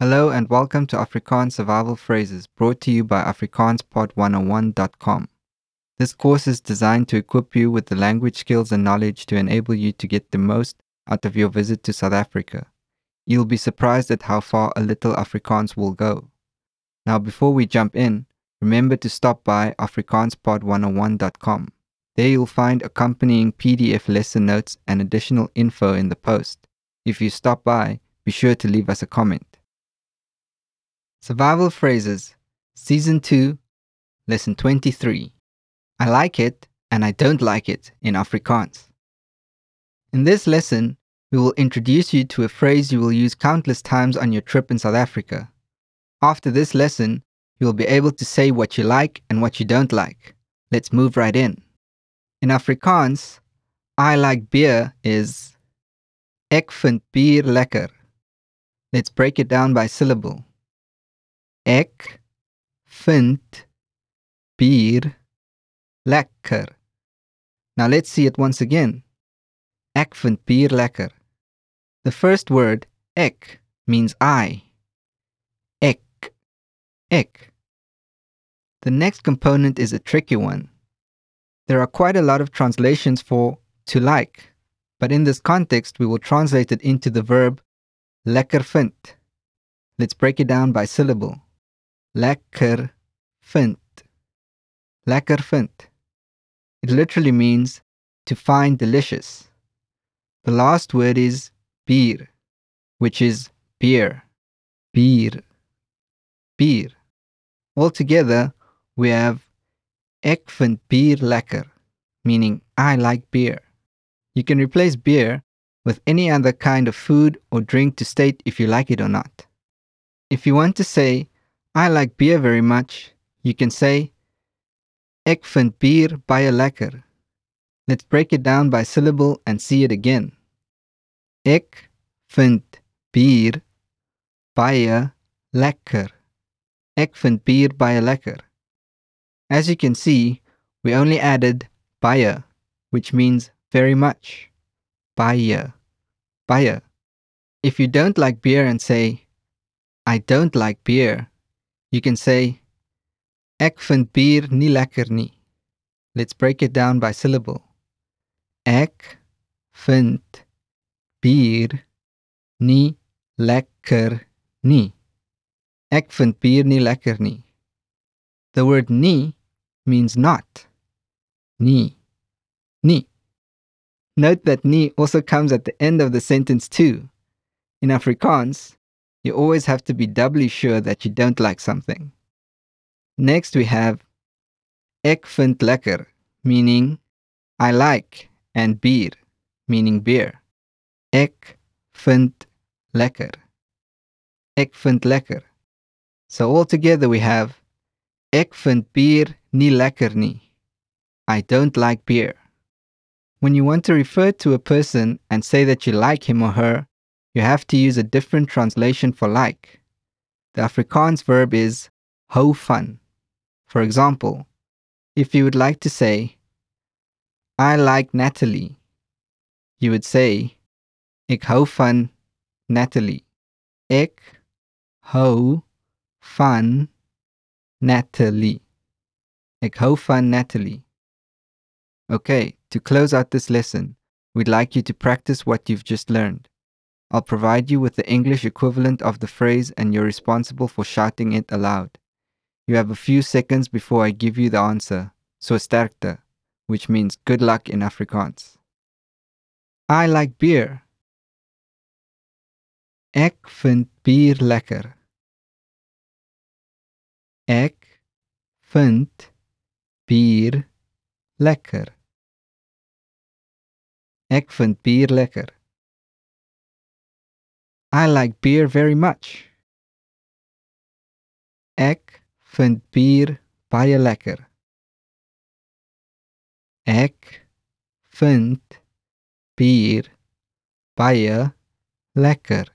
Hello and welcome to Afrikaans Survival Phrases brought to you by AfrikaansPod101.com. This course is designed to equip you with the language skills and knowledge to enable you to get the most out of your visit to South Africa. You'll be surprised at how far a little Afrikaans will go. Now, before we jump in, remember to stop by AfrikaansPod101.com. There you'll find accompanying PDF lesson notes and additional info in the post. If you stop by, be sure to leave us a comment. Survival Phrases, Season 2, Lesson 23. I like it and I don't like it in Afrikaans. In this lesson, we will introduce you to a phrase you will use countless times on your trip in South Africa. After this lesson, you will be able to say what you like and what you don't like. Let's move right in. In Afrikaans, I like beer is Ek vind bier lekker. Let's break it down by syllable. Ek vind bier lekker. Now let's see it once again. Ek vind bier lekker. The first word, ek, means I. Ek, ek. The next component is a tricky one. There are quite a lot of translations for to like, but in this context, we will translate it into the verb lekker vind. Let's break it down by syllable. Lekker vind. Lekker vind. It literally means to find delicious. The last word is bier, which is beer. Bier. Bier. Altogether, we have vind bier lekker, meaning I like beer. You can replace beer with any other kind of food or drink to state if you like it or not. If you want to say, I like beer very much, you can say, Ek vind bier baie lekker. Let's break it down by syllable and see it again. Ek vind bier baie lekker. Ek vind bier baie lekker. As you can see, we only added baie, which means very much. Baie. Baie. If you don't like beer and say, I don't like beer, you can say, Ek vind bier nie lekker nie. Let's break it down by syllable. Ek vind bier nie lekker nie. Ek vind bier nie lekker nie. The word nie means not. Nie. Nie. Note that nie also comes at the end of the sentence too. In Afrikaans, you always have to be doubly sure that you don't like something. Next we have ek vind lekker, meaning I like, and bier, meaning beer. Ek vind lekker. Ek vind lekker. So altogether we have ek vind bier nie lekker nie. I don't like beer. When you want to refer to a person and say that you like him or her, you have to use a different translation for like. The Afrikaans verb is hou van. For example, if you would like to say, I like Natalie, you would say, Ek hou Natalie. Ek hou Natalie. Ek hou Natalie. Okay, to close out this lesson, we'd like you to practice what you've just learned. I'll provide you with the English equivalent of the phrase and you're responsible for shouting it aloud. You have a few seconds before I give you the answer, so sterkte, which means good luck in Afrikaans. I like beer. Ek vind bier lekker. Ek vind bier lekker. Ek vind bier lekker. I like beer very much. Ek vind bier baie lekker. Ek vind bier baie lekker.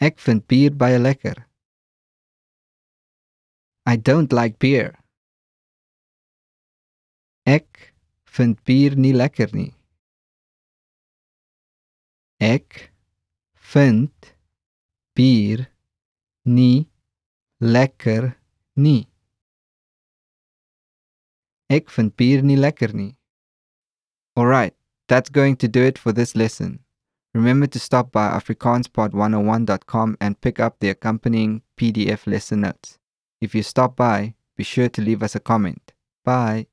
Ek vind bier baie lekker. I don't like beer. Ek vind bier nie lekker nie. Ek vind bier nie lekker nie. Ek vind bier nie lekker nie. Alright, that's going to do it for this lesson. Remember to stop by afrikaanspod101.com and pick up the accompanying PDF lesson notes. If you stop by, be sure to leave us a comment. Bye.